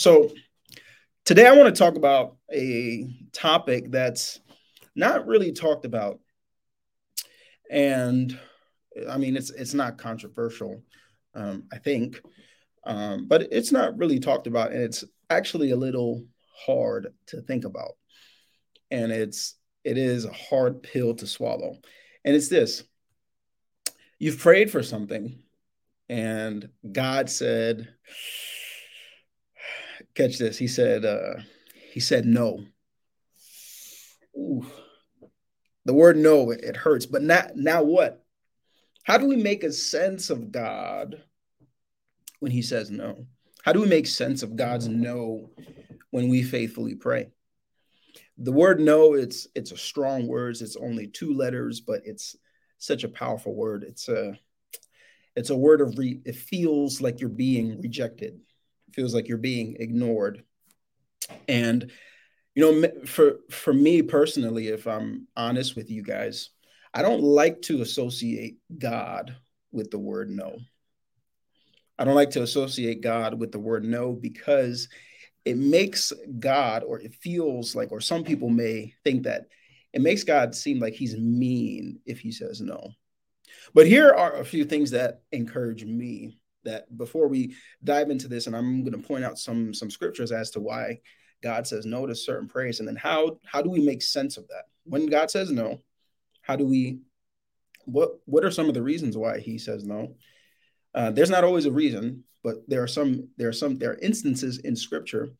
So today I want to talk about a topic that's not really talked about. And I mean, it's it's not controversial, um, I think, um, but it's not really talked about, and it's actually a little hard to think about, and it's it is a hard pill to swallow, and it's this: you've prayed for something, and God said, catch this. He said, uh, he said no. Ooh. The word no, it, it hurts. But not now what? How do we make a sense of God when he says no? How do we make sense of God's no when we faithfully pray? The word no, it's it's a strong word. It's only two letters, but it's such a powerful word. It's a it's a word of re, it feels like you're being rejected feels like you're being ignored. And you know, for for me personally, if I'm honest with you guys, I don't like to associate God with the word no. I don't like to associate God with the word no because it makes God, or it feels like, or some people may think that it makes God seem like he's mean if he says no. But here are a few things that encourage me that before we dive into this, and I'm going to point out some some scriptures as to why God says no to certain prayers, and then how how do we make sense of that when God says no? How do we what what are some of the reasons why He says no? Uh, there's not always a reason, but there are some there are some there are instances in Scripture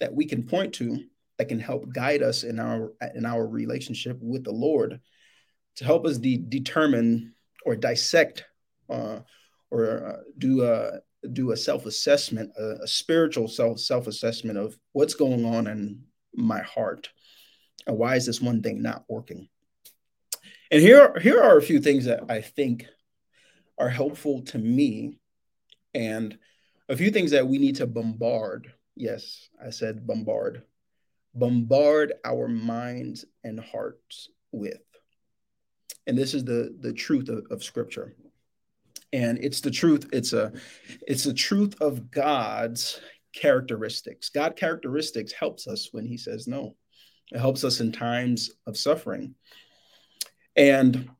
that we can point to that can help guide us in our in our relationship with the Lord to help us de- determine or dissect uh, or uh, do a do a self assessment, a, a, spiritual self self assessment of what's going on in my heart, and why is this one thing not working? And here here are a few things that I think are helpful to me, and a few things that we need to bombard. Yes, I said bombard, bombard our minds and hearts with. And this is the the truth of, of Scripture and it's the truth it's a it's the truth of god's characteristics. God characteristics helps us when he says no. It helps us in times of suffering. And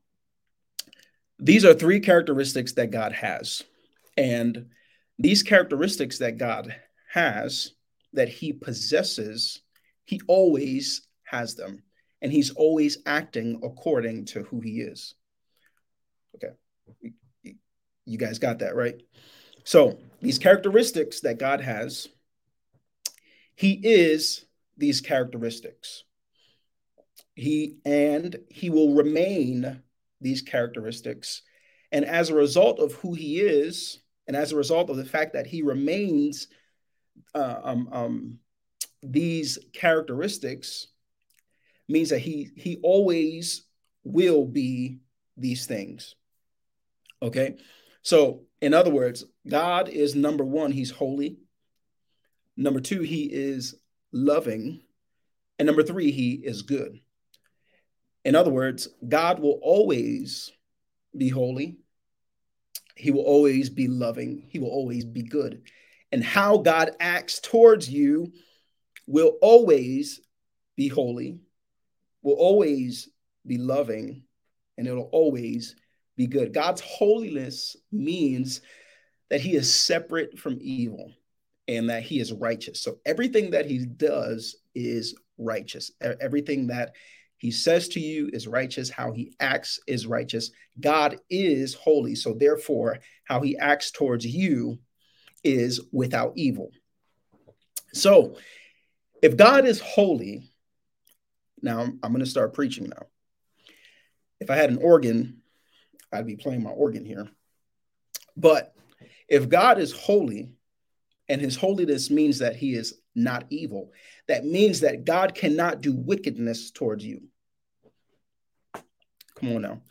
these are three characteristics that god has. And these characteristics that god has that he possesses he always has them. And he's always acting according to who he is. Okay you guys got that, right? So, these characteristics that God has, He is these characteristics. He and He will remain these characteristics. And as a result of who He is, and as a result of the fact that He remains uh, um, um, these characteristics, means that He He always will be these things. Okay. So, in other words, God is number one, he's holy. Number two, he is loving. And number three, he is good. In other words, God will always be holy. He will always be loving. He will always be good. And how God acts towards you will always be holy, will always be loving, and it'll always be good. God's holiness means that he is separate from evil and that he is righteous. So everything that he does is righteous. Everything that he says to you is righteous. How he acts is righteous. God is holy. So therefore, how he acts towards you is without evil. So if God is holy, now I'm going to start preaching now. If I had an organ, I'd be playing my organ here. But if God is holy, and his holiness means that he is not evil, that means that God cannot do wickedness towards you. Come on now.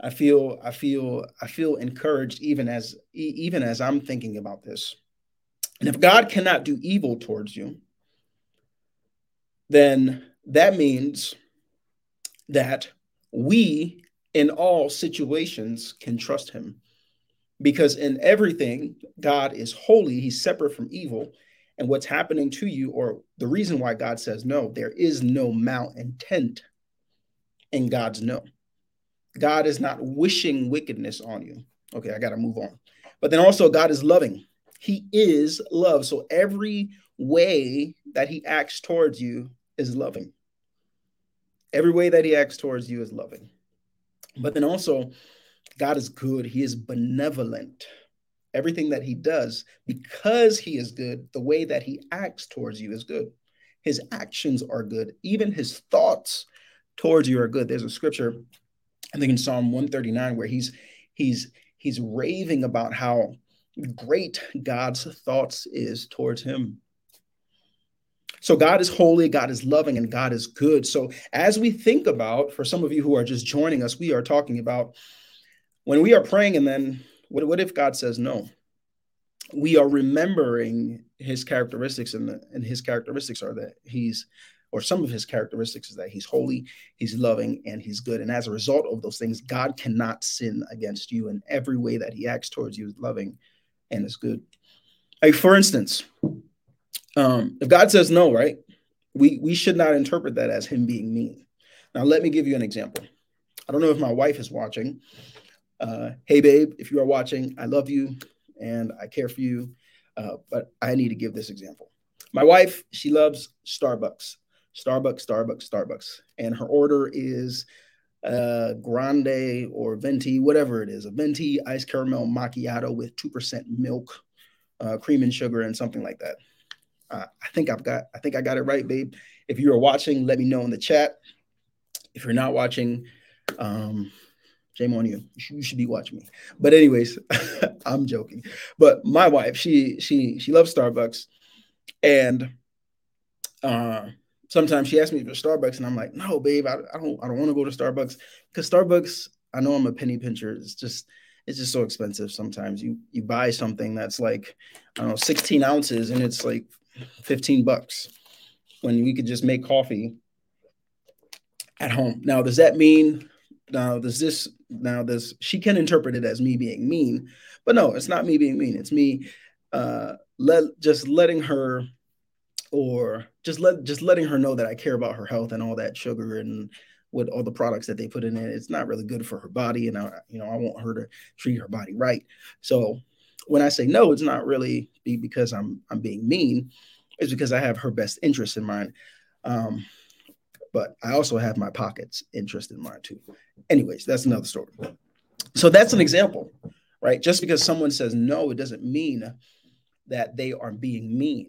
I feel I feel I feel encouraged even as even as I'm thinking about this. And if God cannot do evil towards you, then that means that we in all situations can trust him. Because in everything, God is holy, he's separate from evil, and what's happening to you, or the reason why God says no, there is no malintent in God's no. God is not wishing wickedness on you. Okay, I got to move on. But then also, God is loving. He is love. So every way that he acts towards you is loving. Every way that he acts towards you is loving. But then also, God is good. He is benevolent. Everything that he does, because he is good, the way that he acts towards you is good. His actions are good. Even his thoughts towards you are good. There's a scripture, I think in Psalm 139, where he's he's he's raving about how great God's thoughts is towards him. So God is holy, God is loving, and God is good. So as we think about, for some of you who are just joining us, we are talking about when we are praying, and then what, what if God says no? We are remembering his characteristics, and, the, and his characteristics are that he's, or some of his characteristics is that he's holy, he's loving, and he's good. And as a result of those things, God cannot sin against you in every way that he acts towards you is loving and is good. Like for instance, um, if God says no, right, we we should not interpret that as him being mean. Now, let me give you an example. I don't know if my wife is watching. Uh, hey, babe, if you are watching, I love you and I care for you, uh, but I need to give this example. My wife, she loves Starbucks, Starbucks, Starbucks, Starbucks, and her order is uh, grande or venti, whatever it is, a venti iced caramel macchiato with 2% milk, uh, cream and sugar, and something like that. Uh, I think I've got, I think I got it right, babe. If you are watching, let me know in the chat. If you're not watching, um, shame on you. You should, be watching me. But anyways, I'm joking. But my wife, she she she loves Starbucks, and uh, sometimes she asks me for Starbucks, and I'm like, no, babe, I, I don't I don't want to go to Starbucks because Starbucks. I know I'm a penny pincher. It's just it's just so expensive. Sometimes you you buy something that's like I don't know 16 ounces, and it's like 15 bucks when we could just make coffee at home. Now, does that mean now does this now this she can interpret it as me being mean, but no, it's not me being mean. It's me uh let just letting her or just let just letting her know that I care about her health and all that sugar and with all the products that they put in it. It's not really good for her body, and I, you know, I want her to treat her body right. So when I say no, it's not really because I'm I'm being mean. It's because I have her best interest in mind. Um, but I also have my pockets interest in mind too. Anyways, that's another story. So that's an example, right? Just because someone says no, it doesn't mean that they are being mean.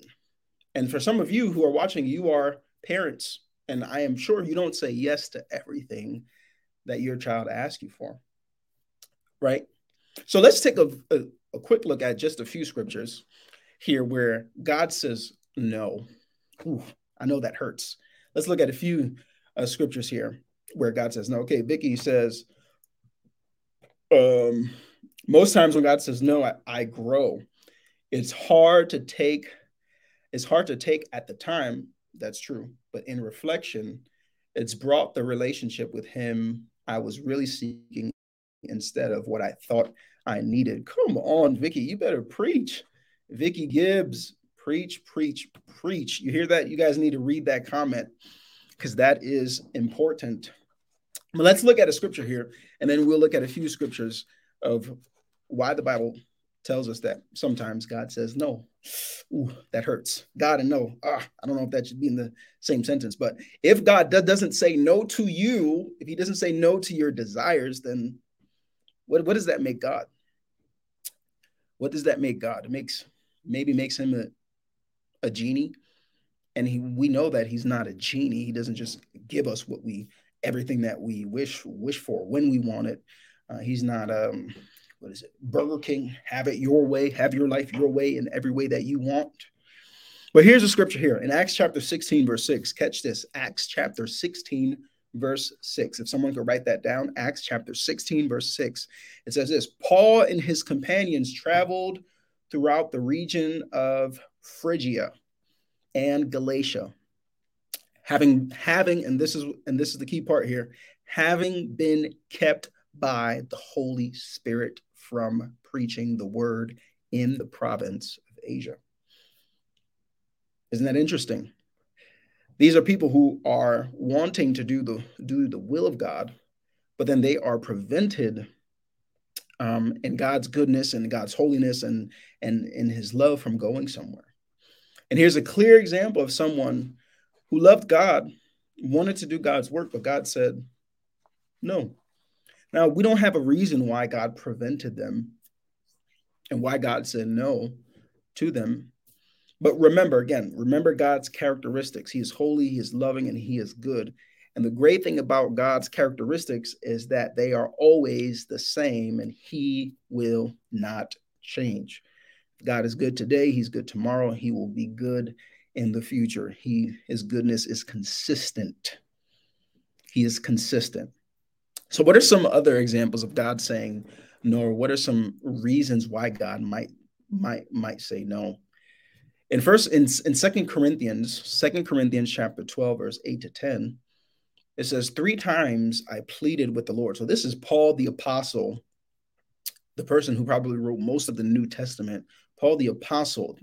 And for some of you who are watching, you are parents, and I am sure you don't say yes to everything that your child asks you for, right? So let's take a, a, a quick look at just a few scriptures here where God says no. Ooh, I know that hurts. Let's look at a few uh, scriptures here where God says no. Okay, Vicky says, um, most times when God says no, I, I grow. It's hard to take. It's hard to take at the time. That's true, but in reflection, it's brought the relationship with Him I was really seeking instead of what I thought I needed. Come on, Vicky, you better preach. Vicky Gibbs, preach, preach, preach. You hear that? You guys need to read that comment because that is important. But let's look at a scripture here, and then we'll look at a few scriptures of why the Bible tells us that sometimes God says no. Ooh, that hurts. God and no. Ah, I don't know if that should be in the same sentence, but if God doesn't say no to you, if He doesn't say no to your desires, then what, what does that make God? What does that make God? It makes maybe makes him a, a genie. And he we know that he's not a genie. He doesn't just give us what we everything that we wish wish for when we want it. Uh, he's not um what is it? Burger King, have it your way, have your life your way in every way that you want. But here's a scripture here in Acts chapter 16, verse 6. Catch this Acts chapter 16, verse 6. If someone could write that down, Acts chapter 16, verse 6. It says this Paul and his companions traveled throughout the region of Phrygia and Galatia. Having having and this is and this is the key part here, having been kept by the Holy Spirit from preaching the word in the province of Asia. Isn't that interesting? These are people who are wanting to do the do the will of God, but then they are prevented um, in God's goodness and God's holiness and and in His love from going somewhere. And here's a clear example of someone who loved God, wanted to do God's work, but God said, no. Now, we don't have a reason why God prevented them and why God said no to them. But remember, again, remember God's characteristics. He is holy, He is loving, and He is good. And the great thing about God's characteristics is that they are always the same and He will not change. God is good today, He's good tomorrow, He will be good in the future. He His goodness is consistent. He is consistent. So, what are some other examples of God saying no? What are some reasons why God might might might say no? In first in, in Second Corinthians, Second Corinthians chapter 12, verse 8 to 10, it says, Three times I pleaded with the Lord. So this is Paul the apostle, the person who probably wrote most of the New Testament, Paul the apostle,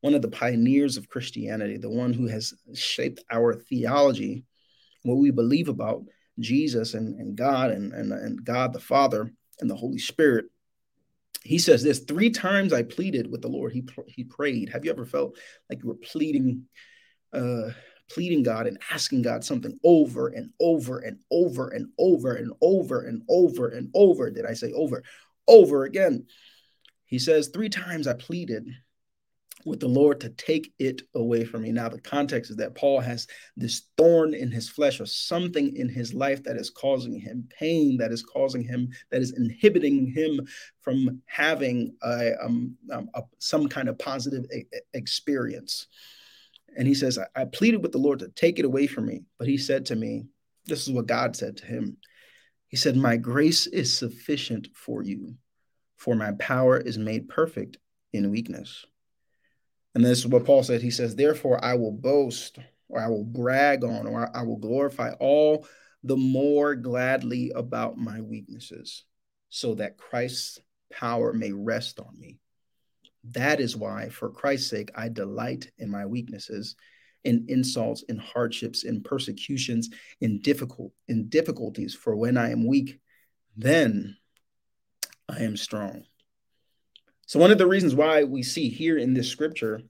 one of the pioneers of Christianity, the one who has shaped our theology, what we believe about Jesus and, and God and, and, and God the Father and the Holy Spirit. He says this three times I pleaded with the Lord. He, he prayed. Have you ever felt like you were pleading, uh, pleading God and asking God something over and over and over and over and over and over and over? Did I say over? Over again. He says, Three times I pleaded with the Lord to take it away from me. Now, the context is that Paul has this thorn in his flesh or something in his life that is causing him pain, that is causing him, that is inhibiting him from having a, um, um, a, some kind of positive a- experience. And he says, I-, I pleaded with the Lord to take it away from me. But he said to me, This is what God said to him. He said, My grace is sufficient for you, for my power is made perfect in weakness. And this is what Paul said. He says, Therefore, I will boast, or I will brag on, or I will glorify all the more gladly about my weaknesses, so that Christ's power may rest on me. That is why, for Christ's sake, I delight in my weaknesses, in insults, in hardships, in persecutions, in difficult in difficulties. For when I am weak, then I am strong. So, one of the reasons why we see here in this scripture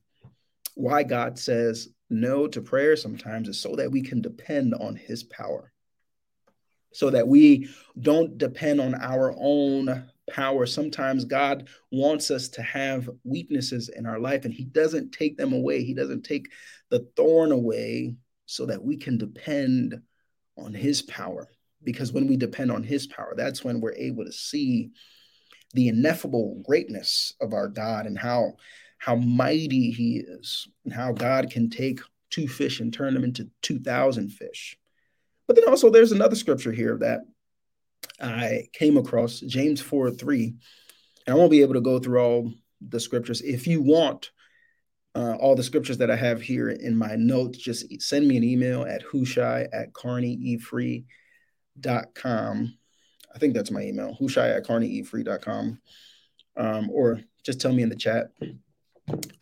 why God says no to prayer sometimes is so that we can depend on his power, so that we don't depend on our own power. Sometimes God wants us to have weaknesses in our life and he doesn't take them away, he doesn't take the thorn away so that we can depend on his power. Because when we depend on his power, that's when we're able to see the ineffable greatness of our God and how how mighty he is and how God can take two fish and turn them into 2000 fish. But then also there's another scripture here that I came across, James 4 3. And I won't be able to go through all the scriptures. If you want uh, all the scriptures that I have here in my notes, just send me an email at hushai at carneyefree.com. I think that's my email, hushai at carneyefree.com. Um, or just tell me in the chat,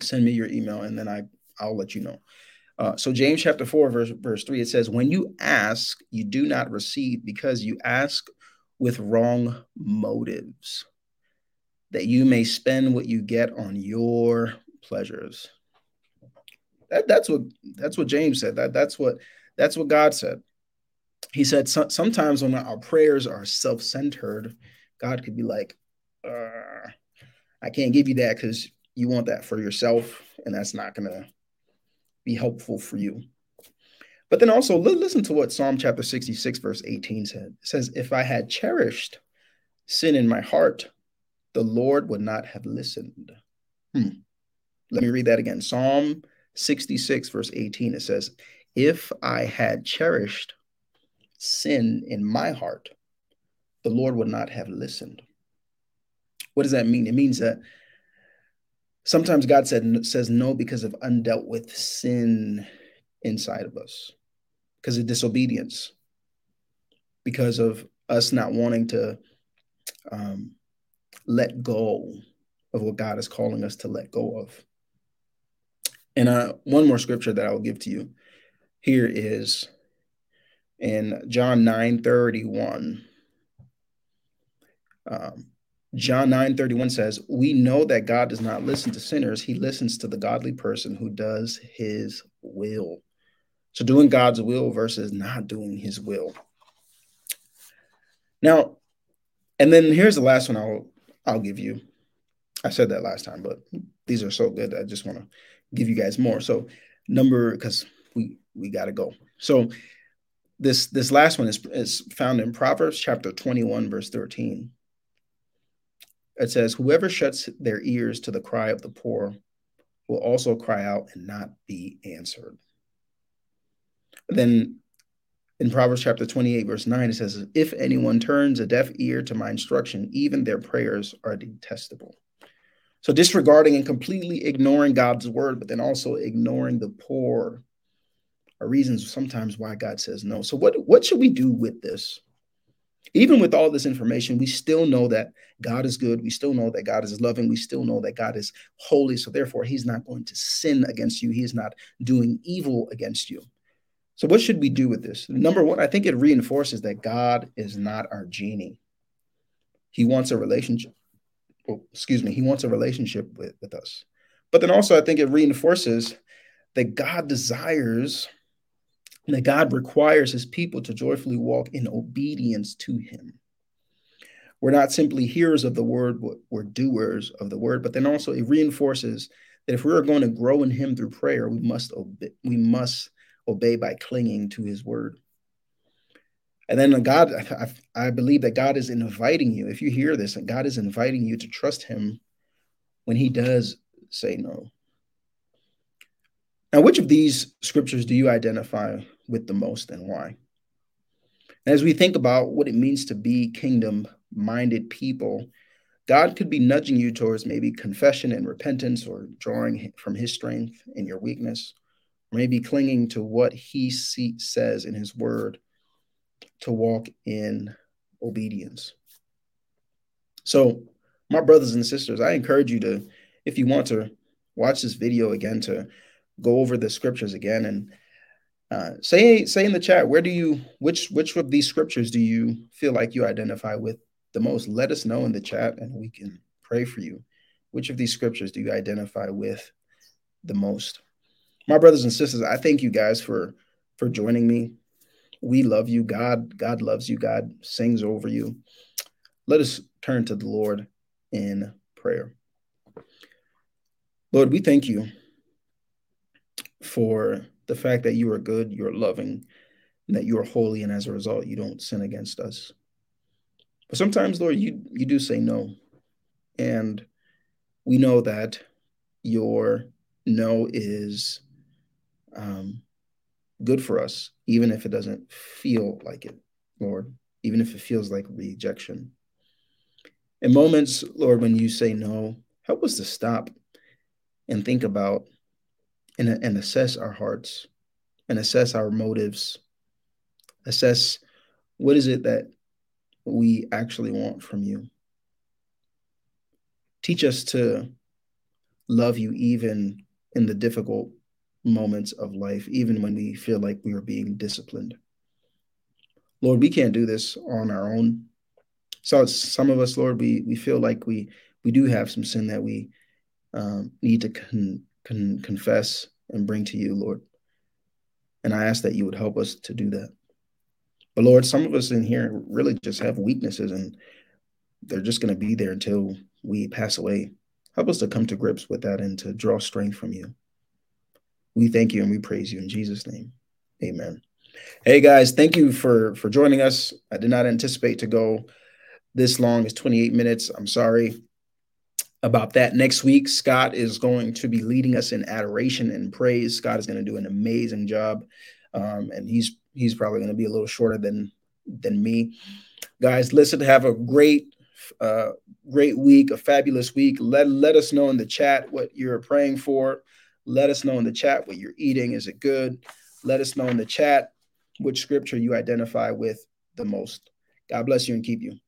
send me your email, and then I, I'll let you know. Uh, so James chapter 4, verse, verse 3, it says, When you ask, you do not receive because you ask with wrong motives, that you may spend what you get on your pleasures. That, that's what that's what James said. That that's what that's what God said he said so, sometimes when our prayers are self-centered god could be like uh, i can't give you that because you want that for yourself and that's not going to be helpful for you. But then also listen to what psalm chapter 66 verse 18 said it says if i had cherished sin in my heart the lord would not have listened. Hmm. let me read that again. Psalm 66 verse 18 it says if i had cherished sin in my heart, the Lord would not have listened. What does that mean? It means that sometimes God said, says no because of undealt with sin inside of us, because of disobedience, because of us not wanting to um, let go of what God is calling us to let go of. And uh, one more scripture that I'll give to you here is in John 9 31. Um, John 9 31 says, We know that God does not listen to sinners, he listens to the godly person who does his will. So, doing God's will versus not doing his will. Now, and then here's the last one I'll I'll give you. I said that last time, but these are so good. I just want to give you guys more. So number because we we got to go. So this this last one is is found in Proverbs chapter 21 verse 13. It says, "Whoever shuts their ears to the cry of the poor will also cry out and not be answered." Then in Proverbs chapter 28, verse 9, it says, If anyone turns a deaf ear to my instruction, even their prayers are detestable. So disregarding and completely ignoring God's word, but then also ignoring the poor are reasons sometimes why God says no. So what, what should we do with this? Even with all this information, we still know that God is good. We still know that God is loving. We still know that God is holy. So therefore, he's not going to sin against you. He is not doing evil against you. So, what should we do with this? Number one, I think it reinforces that God is not our genie. He wants a relationship. Well, excuse me, he wants a relationship with, with us. But then also, I think it reinforces that God desires, that God requires his people to joyfully walk in obedience to him. We're not simply hearers of the word, but we're doers of the word. But then also, it reinforces that if we are going to grow in him through prayer, we must obey, we must obey by clinging to his word. And then God, I, I, believe that God is inviting you. If you hear this, God is inviting you to trust Him when He does say no. Now, which of these scriptures do you identify with the most and why? as we think about what it means to be kingdom minded people, God could be nudging you towards maybe confession and repentance or drawing from His strength in your weakness maybe clinging to what he see, says in his word to walk in obedience. So, my brothers and sisters, I encourage you to, if you want to watch this video again, to go over the scriptures again and uh, say say in the chat where do you which which of these scriptures do you feel like you identify with the most? Let us know in the chat and we can pray for you. Which of these scriptures do you identify with the most? my brothers and sisters, I thank you guys for for joining me. We love you. God, God loves you. God sings over you. Let us turn to the Lord in prayer. Lord, we thank you for the fact that you are good, you're loving, that you are holy, and as a result, you don't sin against us. But sometimes, Lord, you you do say no. And we know that your no is um, good for us, even if it doesn't feel like it, Lord, even if it feels like rejection. In moments, Lord, when you say no, help us to stop and think about and, and assess our hearts and assess our motives, assess what is it that we actually want from you. Teach us to love you even in the difficult moments of life, even when we feel like we are being disciplined. Lord, we can't do this on our own. So some of us, Lord, we we feel like we we do have some sin that we um, need to con, con, confess and bring to you, Lord. And I ask that you would help us to do that. But Lord, some of us in here really just have weaknesses and they're just going to be there until we pass away. Help us to come to grips with that and to draw strength from you. We thank you and we praise you in Jesus' name. Amen. Hey guys, thank you for for joining us. I did not anticipate to go this long. It's 28 minutes. I'm sorry about that. Next week, Scott is going to be leading us in adoration and praise. Scott is going to do an amazing job, um, and he's he's probably going to be a little shorter than than me. Guys, listen, have a great uh, great week, a fabulous week. Let let us know in the chat what you're praying for. Let us know in the chat what you're eating. Is it good? Let us know in the chat which scripture you identify with the most. God bless you and keep you.